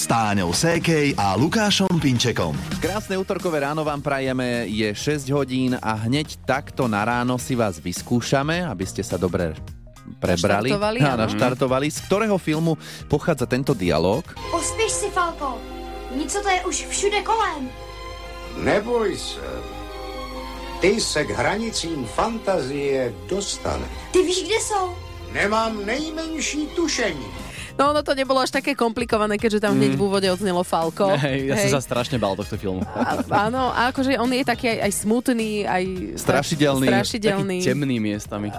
s Táňou Sékej a Lukášom Pinčekom. Krásne útorkové ráno vám prajeme, je 6 hodín a hneď takto na ráno si vás vyskúšame, aby ste sa dobre prebrali Naštartovali, a naštartovali. Z ktorého filmu pochádza tento dialog? Pospěš si, Falko. Něco to je už všude kolem. Neboj se. Ty se k hranicím fantazie dostaneš. Ty víš, kde jsou? Nemám nejmenší tušení. No ono to nebolo až také komplikované, keďže tam hneď v úvode odznelo Falko. Hej, ja som sa strašne bál tohto filmu. A, áno, a akože on je taký aj, aj smutný, aj... Strašidelný. Strašidelný. Taký temný miestami.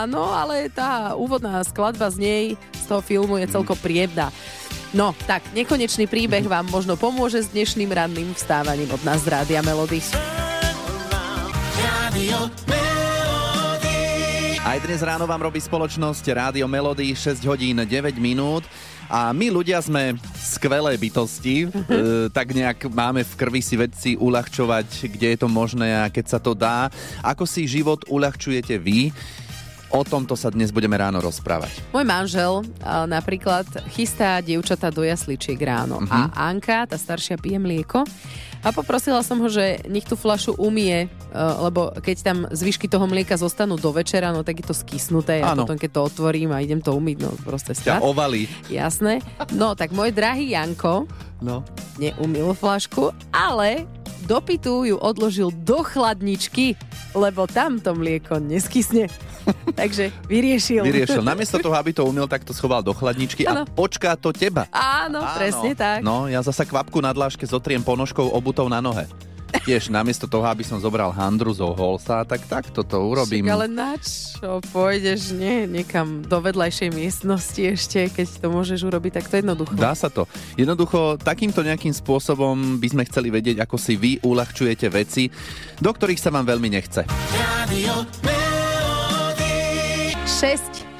Áno, ale tá úvodná skladba z nej, z toho filmu je celko príjemná. No, tak, nekonečný príbeh vám možno pomôže s dnešným ranným vstávaním od nás z Rádia Melody. Aj dnes ráno vám robí spoločnosť Rádio Melody 6 hodín 9 minút a my ľudia sme skvelé bytosti, e, tak nejak máme v krvi si vedci uľahčovať, kde je to možné a keď sa to dá. Ako si život uľahčujete vy? O tomto sa dnes budeme ráno rozprávať. Môj manžel napríklad chystá dievčatá do jasličiek ráno Mhm. a Anka, tá staršia, pije mlieko a poprosila som ho, že nech tú flašu umie, e, lebo keď tam zvyšky toho mlieka zostanú do večera, no tak je to skysnuté a potom keď to otvorím a idem to umyť, no proste Ťa strach. ovalí. Jasné. No tak môj drahý Janko No. neumil flašku, ale do pitu ju odložil do chladničky, lebo tam to mlieko neskysne. Takže vyriešil. Vyriešil. Namiesto toho, aby to umiel, tak to schoval do chladničky a Áno. počká to teba. Áno, presne tak. No, ja zasa kvapku na dláške zotriem ponožkou obutou na nohe. Tiež namiesto toho, aby som zobral handru zo holsa, tak takto to urobím. Však ale na čo pôjdeš nie, niekam do vedľajšej miestnosti ešte, keď to môžeš urobiť takto jednoducho. Dá sa to. Jednoducho, takýmto nejakým spôsobom by sme chceli vedieť, ako si vy uľahčujete veci, do ktorých sa vám veľmi nechce.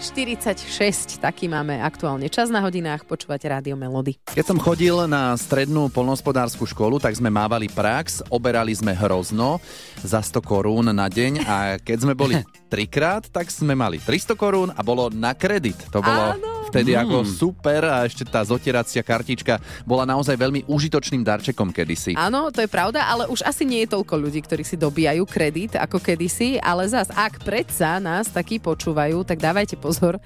6.46, taký máme aktuálne čas na hodinách, počúvať Rádio Melody. Keď som chodil na strednú polnospodárskú školu, tak sme mávali prax, oberali sme hrozno za 100 korún na deň a keď sme boli trikrát, tak sme mali 300 korún a bolo na kredit. To bolo Áno. Vtedy ako super a ešte tá zotieracia kartička bola naozaj veľmi užitočným darčekom kedysi. Áno, to je pravda, ale už asi nie je toľko ľudí, ktorí si dobíjajú kredit ako kedysi, ale zas, ak predsa nás takí počúvajú, tak dávajte pozor.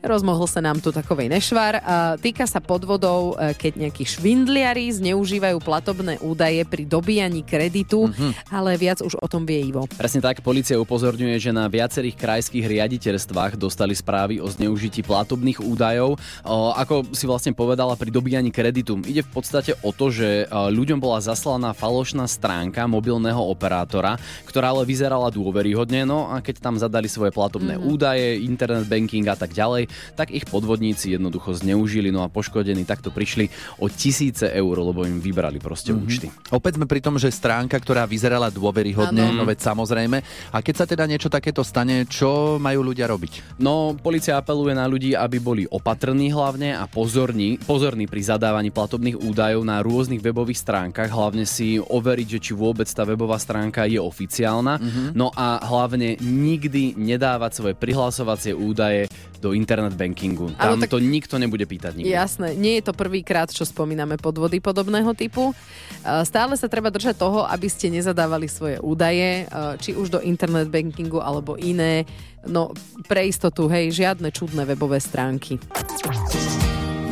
Rozmohol sa nám tu takovej nešvar. Týka sa podvodov, e, keď nejakí švindliari zneužívajú platobné údaje pri dobíjaní kreditu, ale viac už o tom vie Ivo. Presne tak, policia upozorňuje, že na viacerých krajských riaditeľstvách dostali správy o zneužití platobných údajov. O, ako si vlastne povedala pri dobíjaní kreditu, ide v podstate o to, že o, ľuďom bola zaslaná falošná stránka mobilného operátora, ktorá ale vyzerala dôveryhodne, no a keď tam zadali svoje platobné údaje, internet banking a tak ďalej, tak ich podvodníci jednoducho zneužili, no a poškodení takto prišli o tisíce eur, lebo im vybrali proste účty. Opäť sme pri tom, že stránka, ktorá vyzerala dôveryhodne, no veď samozrejme. A keď sa teda niečo takéto stane, čo majú ľudia robiť? No, policia apeluje na ľudí, aby boli opatrní hlavne a pozorní, pozorní pri zadávaní platobných údajov na rôznych webových stránkach, hlavne si overiť, že či vôbec tá webová stránka je oficiálna. No a hlavne nikdy nedávať svoje prihlasovacie údaje do internet bankingu. Tam tak- to nikto nebude pýtať nikdy. Jasné, nie je to prvýkrát, čo spomíname podvody podobného typu. E, Stále sa treba držať toho, aby ste nezadávali svoje údaje, e, či už do internet bankingu alebo iné. No, pre istotu, hej, žiadne čudné webové stránky.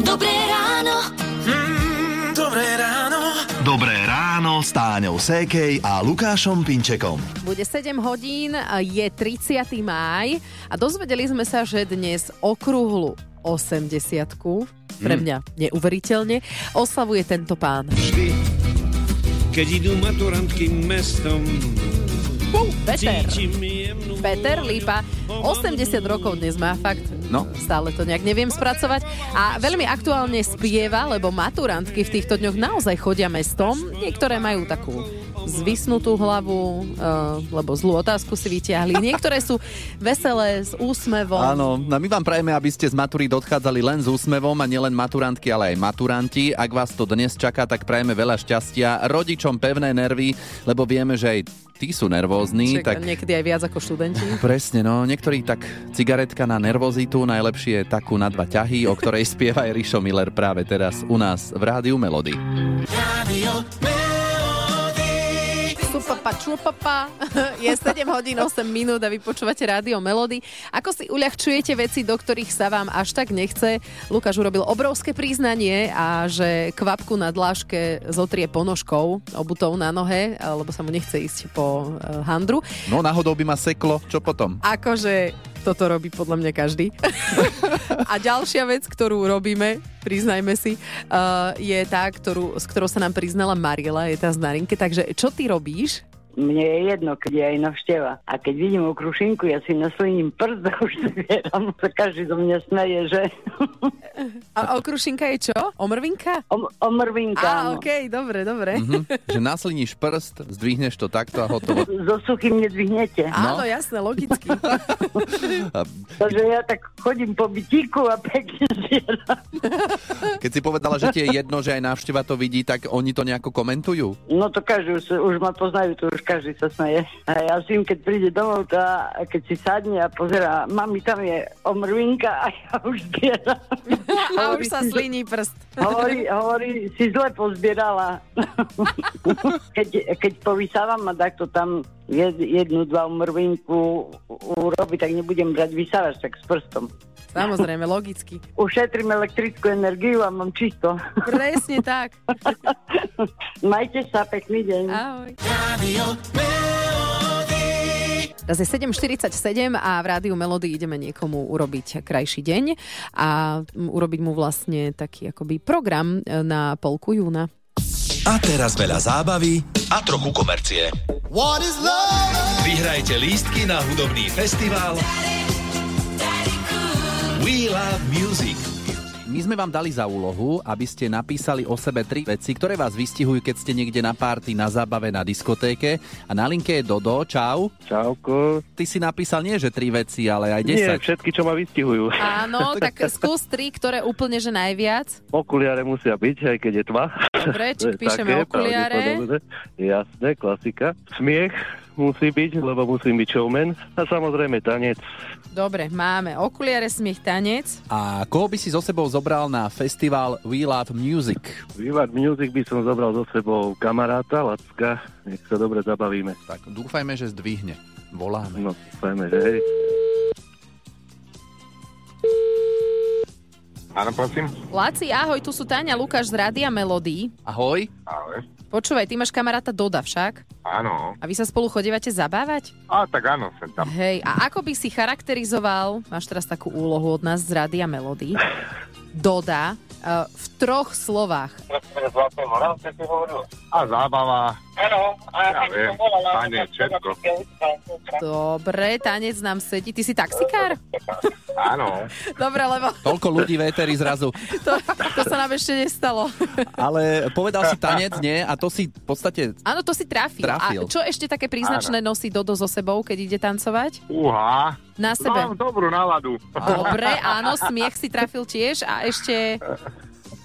Dobré ráno. Dobré ráno s Táňou Sékej a Lukášom Pinčekom. Bude 7 hodín, je 30. máj a dozvedeli sme sa, že dnes okrúhlu 80 pre mňa neuveriteľne, oslavuje tento pán. vždy, keď idú maturantky mestom. Peter. Peter Lípa, 80 rokov dnes má fakt. No. Stále to nejak neviem spracovať. A veľmi aktuálne spieva, lebo maturantky v týchto dňoch naozaj chodia mestom. Niektoré majú takú zvisnutú hlavu, uh, lebo zlú otázku si vyťahli. Niektoré sú veselé, s úsmevom. Áno, no my vám prajeme, aby ste z maturít odchádzali len s úsmevom a nielen maturantky, ale aj maturanti. Ak vás to dnes čaká, tak prajeme veľa šťastia. Rodičom pevné nervy, lebo vieme, že aj tí sú nervózni, Čak, tak... Niekedy aj viac ako študenti. Presne, no. Niektorí tak cigaretka na nervozitu, najlepšie je takú na dva ťahy, o ktorej spieva aj Rišo Miller práve teraz u nás v Rádiu Melody. Supapa, čupapa. Je 7 hodín 8 minút a vy počúvate rádio Melody. Ako si uľahčujete veci, do ktorých sa vám až tak nechce? Lukáš urobil obrovské príznanie a že kvapku na dláške zotrie ponožkou, obutou na nohe, lebo sa mu nechce ísť po eh, handru. No náhodou by ma seklo, čo potom? Akože toto robí podľa mňa každý. a ďalšia vec, ktorú robíme, priznajme si, uh, je tá, ktorú, s ktorou sa nám priznala Mariela, je tá z Narinke. Takže čo ty robíš? Mne je jedno, keď je aj navšteva. A keď vidím okrušinku, ja si naslením prst a už zvieram. Sa každý do mňa smeje, že... A okrušinka je čo? Omrvinka? O, omrvinka. Á, áno. okej, dobre, dobre. Mhm. Že nasliníš prst, zdvihneš to takto a hotovo. So suchým nedvihnete. Áno, jasné, logicky. Takže ja tak chodím po bytíku a pekne zvieram. Keď si povedala, že ti je jedno, že aj návšteva to vidí, tak oni to nejako komentujú? No to každý, už, už ma poznajú, to už každý sa smeje. A ja syn, keď príde domov, tá, keď si sadne a pozera, mami, tam je omrvinka a ja už zbieram. A už sa sliní prst. Hovorí, hovorí, si zle pozbierala. keď, keď povysávam a takto tam jed, jednu, dva umrvinku urobi, tak nebudem brať vysávač, tak s prstom. Samozrejme, logicky. Ušetrím elektrickú energiu a mám čisto. Presne tak. Majte sa, pekný deň. Ahoj. Teraz je 7.47 a v rádiu Melody ideme niekomu urobiť krajší deň a urobiť mu vlastne taký akoby program e, na polku júna. A teraz veľa zábavy a trochu komercie. Vyhrajte lístky na hudobný festival We Love Music. My sme vám dali za úlohu, aby ste napísali o sebe tri veci, ktoré vás vystihujú, keď ste niekde na párty, na zábave, na diskotéke. A na linke je Dodo. Čau. Čauko. Ty si napísal nie, že tri veci, ale aj Nie, 10. všetky, čo ma vystihujú. Áno, tak skús tri, ktoré úplne že najviac. Okuliare musia byť, aj keď je tma. Dobre, či píšeme také, okuliare. Jasné, klasika. Smiech musí byť, lebo musím byť showman. A samozrejme tanec. Dobre, máme okuliare, smiech, tanec. A koho by si so sebou zobral na festival We Love Music? Vývad Music by som zobral so sebou kamaráta, Lacka. Nech sa dobre zabavíme. Tak dúfajme, že zdvihne. Voláme. No, dúfajme, že hej. Áno, prosím. Laci, ahoj, tu sú Táňa Lukáš z Rádia Melody. Ahoj. Ahoj. Počúvaj, ty máš kamaráta Doda však? Áno. A vy sa spolu chodívate zabávať? A tak áno, sem tam. Hej, a ako by si charakterizoval, máš teraz takú úlohu od nás z Rádia Melody, Doda uh, v troch slovách. A zábava. Áno, ja viem, tanec, všetko. Dobre, tanec nám sedí. Ty si taxikár? Áno. Dobre, lebo Toľko ľudí v éteri zrazu. to, to sa nám ešte nestalo. Ale povedal si tanec, nie? A to si v podstate... Áno, to si trafil. Trafil. A čo ešte také príznačné nosí Dodo so sebou, keď ide tancovať? Uha. Na sebe. Mám dobrú náladu. Dobre, áno, smiech si trafil tiež a ešte...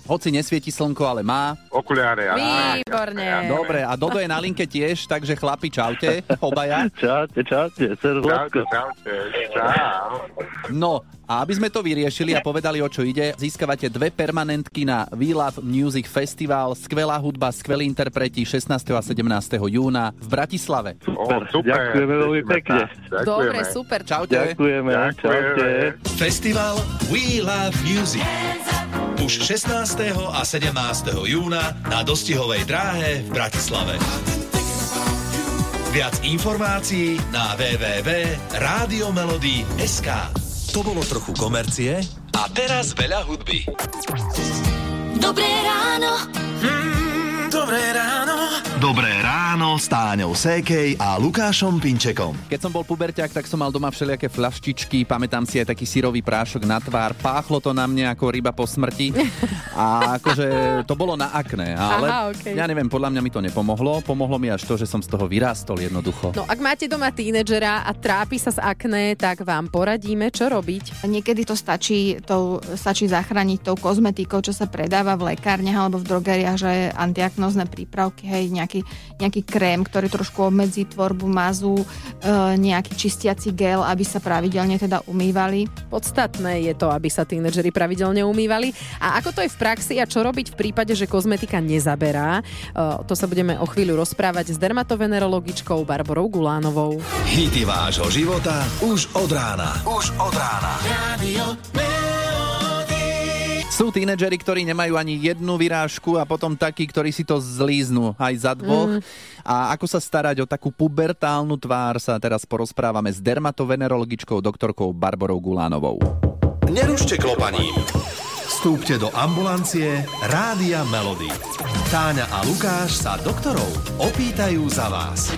Hoci nesvieti slnko, ale má. Okuliare. á, Výborne. Dobre, a Dodo je na linke tiež, takže chlapi, čaute, obaja. Čaute, čaute, Čaute, čaute. Čau. No, a aby sme to vyriešili a povedali, o čo ide, získavate dve permanentky na We Love Music Festival, skvelá hudba, skvelí interpreti 16. a 17. júna v Bratislave. O, super. Ďakujeme veľmi pekne. Ďakujeme. Dobre, super. Čaute. Ďakujeme, čaute. Ďakujeme. Festival We Love Music. Už 16. a 17. júna na dostihovej dráhe v Bratislave. Viac informácií na www.radiomelody.sk To bolo trochu komercie a teraz veľa hudby. Dobré ráno. Dobré ráno. Dobré ráno s Táňou Sékej a Lukášom Pinčekom. Keď som bol puberťák, tak som mal doma všelijaké flaštičky, pamätám si aj taký syrový prášok na tvár, páchlo to na mne ako ryba po smrti a akože to bolo na akné, ale Aha, okej. ja neviem, podľa mňa mi to nepomohlo, pomohlo mi až to, že som z toho vyrástol jednoducho. No, ak máte doma tínedžera a trápi sa z akné, tak vám poradíme, čo robiť. Niekedy to stačí, to stačí zachrániť tou kozmetikou, čo sa predáva v lekárniach alebo v drogeriach, že antiaknózne prípravky, hej, nejaký nejaký, nejaký krém, ktorý trošku obmedzí tvorbu mazu, e, nejaký čistiaci gel, aby sa pravidelne teda umývali. Podstatné je to, aby sa tínedžeri pravidelne umývali. A ako to je v praxi a čo robiť v prípade, že kozmetika nezaberá? E, to sa budeme o chvíľu rozprávať s dermatovenerologičkou Barborou Gulánovou. Hity vášho života už od rána. Už od rána. Radio Sú tínedžeri, ktorí nemajú ani jednu vyrážku a potom takí, ktorí si to zlíznú aj za dvoch. Mm. A ako sa starať o takú pubertálnu tvár sa teraz porozprávame s dermatovenerologičkou doktorkou Barborou Gulánovou. Nerušte klopaním. Vstúpte do ambulancie Rádia Melody. Táňa a Lukáš sa doktorov opýtajú za vás.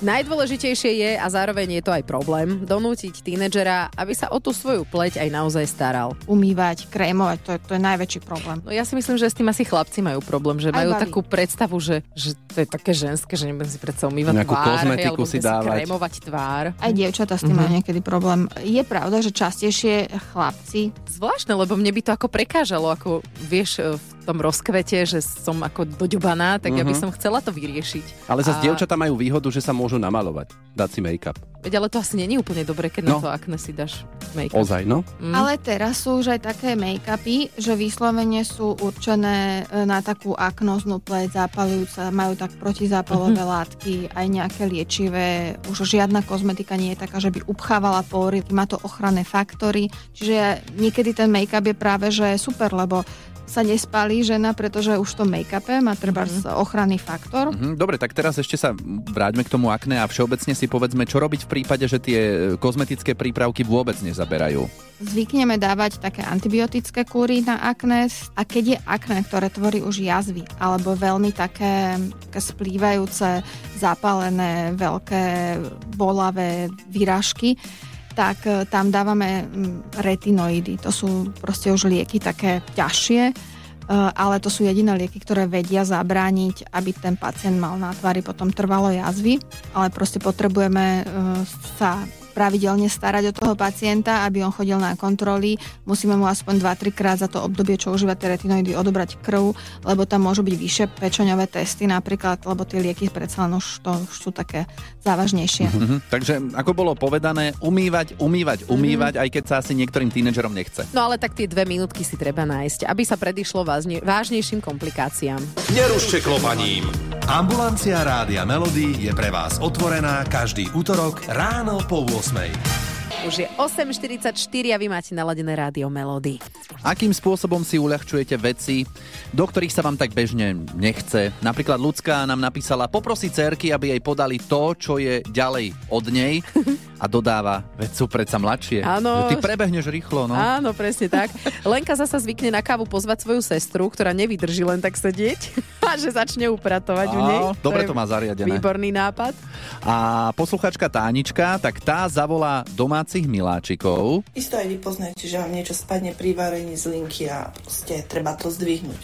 Najdôležitejšie je, a zároveň je to aj problém, donútiť tínedžera, aby sa o tú svoju pleť aj naozaj staral. Umývať, krémovať, to je, to je najväčší problém. No ja si myslím, že s tým asi chlapci majú problém, že Aj majú baví. takú predstavu, že, že to je také ženské, že nebudem si predsa umývať Nejakú tvár, hej, kozmetiku alebo si dávať. krémovať tvár. Aj dievčatá s tým Mhm. majú niekedy problém. Je pravda, že častejšie chlapci Zvláštne, lebo mne by to ako prekážalo, ako vieš, v tom rozkvete, že som ako doďobaná, tak ja by Mhm. som chcela to vyriešiť. Ale zase A- dievčatá majú výhodu, že sa môžu namalovať, dať si make-up. Veď ale to asi není úplne dobre, keď na No. to akne si dáš make-up. Ozaj, no. Mm. Ale teraz sú už aj také make-upy, že vyslovene sú určené e, na takú aknoznú pleť, zápalujúce, majú tak protizápalové Mhm. látky, aj nejaké liečivé. Už žiadna kozmetika nie je taká, že by upchávala pory, má to ochranné faktory. Čiže niekedy ten make-up je práve že super, lebo sa nespálí žena, pretože už v tom make-upe má treba mm-hmm. ochranný faktor. Mhm, Dobre, tak teraz ešte sa vráťme k tomu akné a všeobecne si povedzme, čo robiť v prípade, že tie e, kozmetické prípravky vôbec nezaberajú. Zvykneme dávať také antibiotické kúry na akné a keď je akné, ktoré tvorí už jazvy alebo veľmi také, také splývajúce, zapálené, veľké, bolavé výražky, tak e, tam dávame mm, retinoidy. To sú proste už lieky také ťažšie, e, ale to sú jediné lieky, ktoré vedia zabrániť, aby ten pacient mal na tvári potom trvalo jazvy, ale proste potrebujeme e, sa pravidelne starať o toho pacienta, aby on chodil na kontroly. Musíme mu aspoň 2-3 krát za to obdobie, čo užíva tie retinoidy, odobrať krv, lebo tam môžu byť vyššie pečoňové testy napríklad, lebo tie lieky predsa len už, to, už sú také závažnejšie. Mhm. Takže ako bolo povedané, umývať, umývať, umývať, aj keď sa asi niektorým tínedžerom nechce. No ale tak tie dve minútky si treba nájsť, aby sa predišlo vážne, vážnejším komplikáciám. Nerušte klopaním. Ambulancia Rádia Melody je pre vás otvorená každý útorok ráno po 8. Už je 8.44 a vy máte naladené rádio Melody. Akým spôsobom si uľahčujete veci, do ktorých sa vám tak bežne nechce? Napríklad ľudská nám napísala, poprosí cerky, aby jej podali to, čo je ďalej od nej a dodáva, veď sú predsa mladšie. Áno. Ty prebehneš rýchlo, no. Áno, presne tak. Lenka zasa zvykne na kávu pozvať svoju sestru, ktorá nevydrží len tak sedieť a že začne upratovať u nej. Dobre je to má zariadené. Výborný nápad. A posluchačka Tánička, tak tá zavolá domácich miláčikov. Isto aj vy poznáte, že vám niečo spadne pri varení z linky a proste treba to zdvihnúť.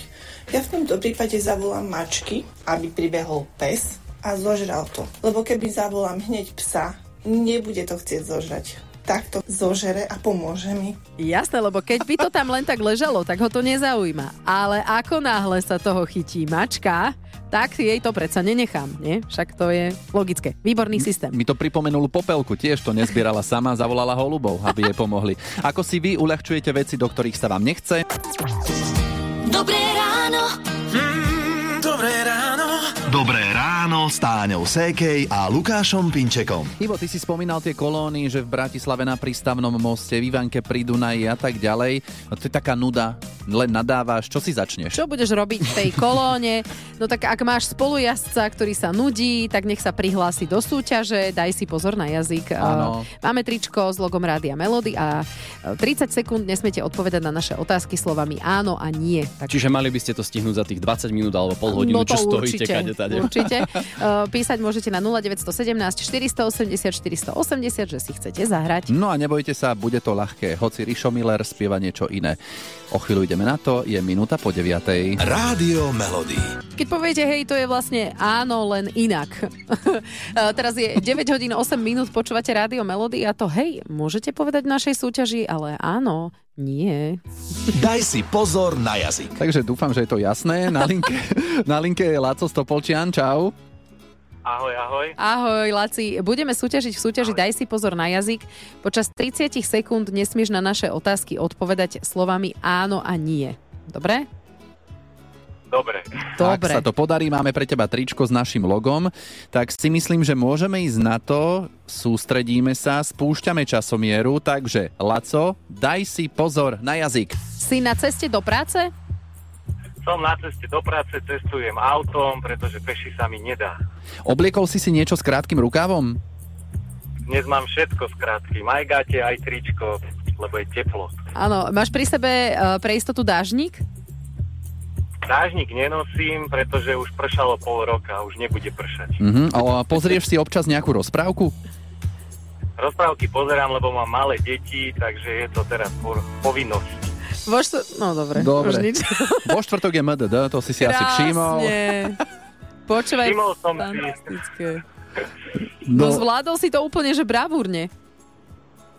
Ja v tomto prípade zavolám mačky, aby pribehol pes a zožral to. Lebo keby zavolám hneď psa, nebude to chcieť zožrať. Takto zožere a pomôže mi. Jasné, lebo keď by to tam len tak ležalo, tak ho to nezaujíma. Ale ako náhle sa toho chytí mačka, tak jej to predsa nenechám, nie? Však to je logické. Výborný systém. Mi to pripomenul Popelku, tiež to nezbierala sama, zavolala holubov, aby jej pomohli. Ako si vy uľahčujete veci, do ktorých sa vám nechce? Dobré ráno. Dobré ráno. Dobré ráno s Táňou Sékej a Lukášom Pinčekom. Ivo, ty si spomínal tie kolóny, že v Bratislave na prístavnom moste, v Ivanke pri Dunaji a tak ďalej. No to je taká nuda, len nadávaš, čo si začneš? Čo budeš robiť v tej kolóne? No tak ak máš spolujazca, ktorý sa nudí, tak nech sa prihlási do súťaže, daj si pozor na jazyk. Áno. Máme tričko s logom Rádia Melody a uh, 30 sekúnd nesmiete odpovedať na naše otázky slovami áno a nie. Tak Čiže mali by ste to stihnúť za tých 20 minút alebo pol hodinu, No to čo stojíte určite, kade tade. Určite. Uh, písať môžete na 0917 480 480, že si chcete zahrať. No a nebojte sa, bude to ľahké. Hoci Rišo Miller spieva niečo iné. O chvíľu ideme na to, je minúta po 9. Rádio Melody. Keď poviete, hej, to je vlastne áno, len inak. Uh, Teraz je 9 hodín 8 minút, počúvate rádio Melody a to hej, môžete povedať v našej súťaži, ale áno, nie. Daj si pozor na jazyk. Takže dúfam, že je to jasné. Na linke, na linke je Laco Stopolčian, čau. Ahoj, ahoj. Ahoj, Laci. Budeme súťažiť v súťaži Daj si pozor na jazyk. Počas 30 sekúnd nesmieš na naše otázky odpovedať slovami áno a nie. Dobre? Dobre. Dobre. Ak sa to podarí, máme pre teba tričko s našim logom, tak si myslím, že môžeme ísť na to, sústredíme sa, spúšťame časomieru, takže Laco, daj si pozor na jazyk. Si na ceste do práce? Som na ceste do práce, cestujem autom, pretože peši sa mi nedá. Obliekol si si niečo s krátkým rukávom? Dnes mám všetko s krátkým, aj gate, aj tričko, lebo je teplo. Áno, máš pri sebe uh, pre istotu dážnik? Dážnik nenosím, pretože už pršalo pol roka, už nebude pršať. Uh-huh. A pozrieš si občas nejakú rozprávku? Rozprávky pozerám, lebo mám malé deti, takže je to teraz po- povinnosť. Vo štv... No dobre, Dobre. už nič. Vo štvrtok je MDD, to si si asi všimol. Krásne. Počúvaj, Všimol som fantastické. No. No. zvládol si to úplne, že bravúrne.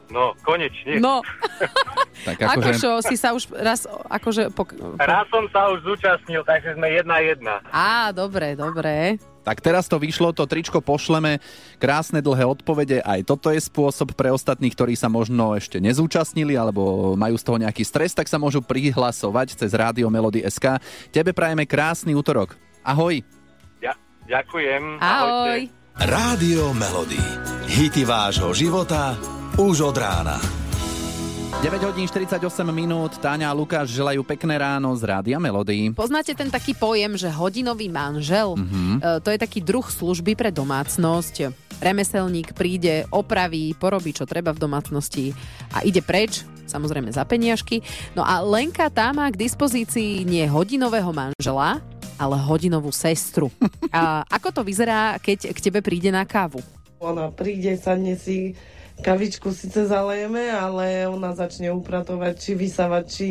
No, konečne. No, Tak ako akože, čo, si sa už raz, akože... Po, po... Raz som sa už zúčastnil, takže sme jedna jedna. Á, dobre, dobre. tak teraz to vyšlo, to tričko pošleme, krásne dlhé odpovede, aj toto je spôsob pre ostatných, ktorí sa možno ešte nezúčastnili alebo majú z toho nejaký stres, tak sa môžu prihlasovať cez rádio Melody SK. Tebe prajeme krásny útorok. Ahoj. Ja, ďakujem. Ahoj. Rádio Melody. Hity vášho života už od rána. 9 hodín 48 minút, Táňa a Lukáš želajú pekné ráno z Rádia Melody. Poznáte ten taký pojem, že hodinový manžel? Mhm. E, to je taký druh služby pre domácnosť. Remeselník príde, opraví, porobí, čo treba v domácnosti a ide preč, samozrejme za peniažky. No a Lenka tá má k dispozícii nie hodinového manžela, ale hodinovú sestru. A ako to vyzerá, keď k tebe príde na kávu? Ona príde, sadne si, kavičku síce zalejeme, ale ona začne upratovať, či vysávať, či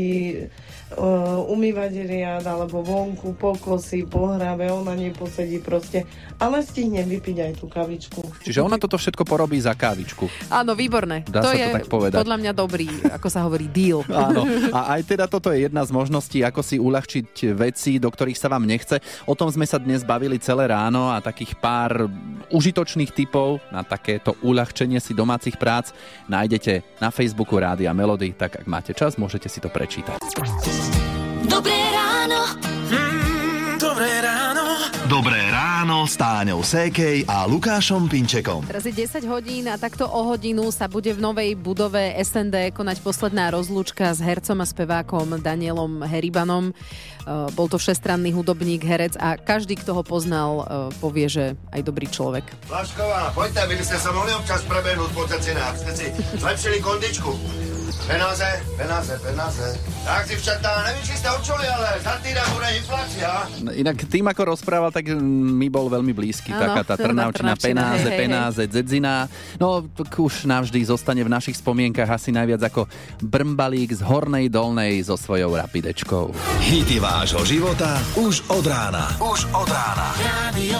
umývať riad, alebo vonku, pokosy, pohrabe, ona neposedí proste, ale stihne vypiť aj tú kavičku. Čiže ona toto všetko porobí za kávičku. Áno, výborné. Dá to sa to je tak povedať. podľa mňa dobrý, ako sa hovorí, deal. Áno. A aj teda toto je jedna z možností, ako si uľahčiť veci, do ktorých sa vám nechce. O tom sme sa dnes bavili celé ráno a takých pár užitočných typov na takéto uľahčenie si domácich prác nájdete na Facebooku Rádia Melody, tak ak máte čas, môžete si to prečítať. Dobré ráno. Dobré ráno. Dobré ráno s Táňou Sékej a Lukášom Pinčekom. Teraz je 10 hodín a takto o hodinu sa bude v novej budove SND konať posledná rozlúčka s hercom a spevákom Danielom Heribanom. Uh, bol to všestranný hudobník, herec a každý, kto ho poznal, uh, povie, že aj dobrý človek. Lašková, pojďte, vy byste se mohli občas preběhnout po cecinách. Jste si zlepšili kondičku. Penáze, penáze, penáze. Tak si včatá, nevím, či ste odčuli, ale za týden bude inflácia. No, Inak tým, ako rozprával, tak mi bol veľmi blízky. Áno, Taká tá Trnavčina, Trnavčina, penáze, hej, hej, penáze, dzedzina. No, už navždy zostane v našich spomienkach asi najviac ako brmbalík z hornej dolnej so svojou rapidečkou. Hity vášho života už od rána. Už od rána. Radio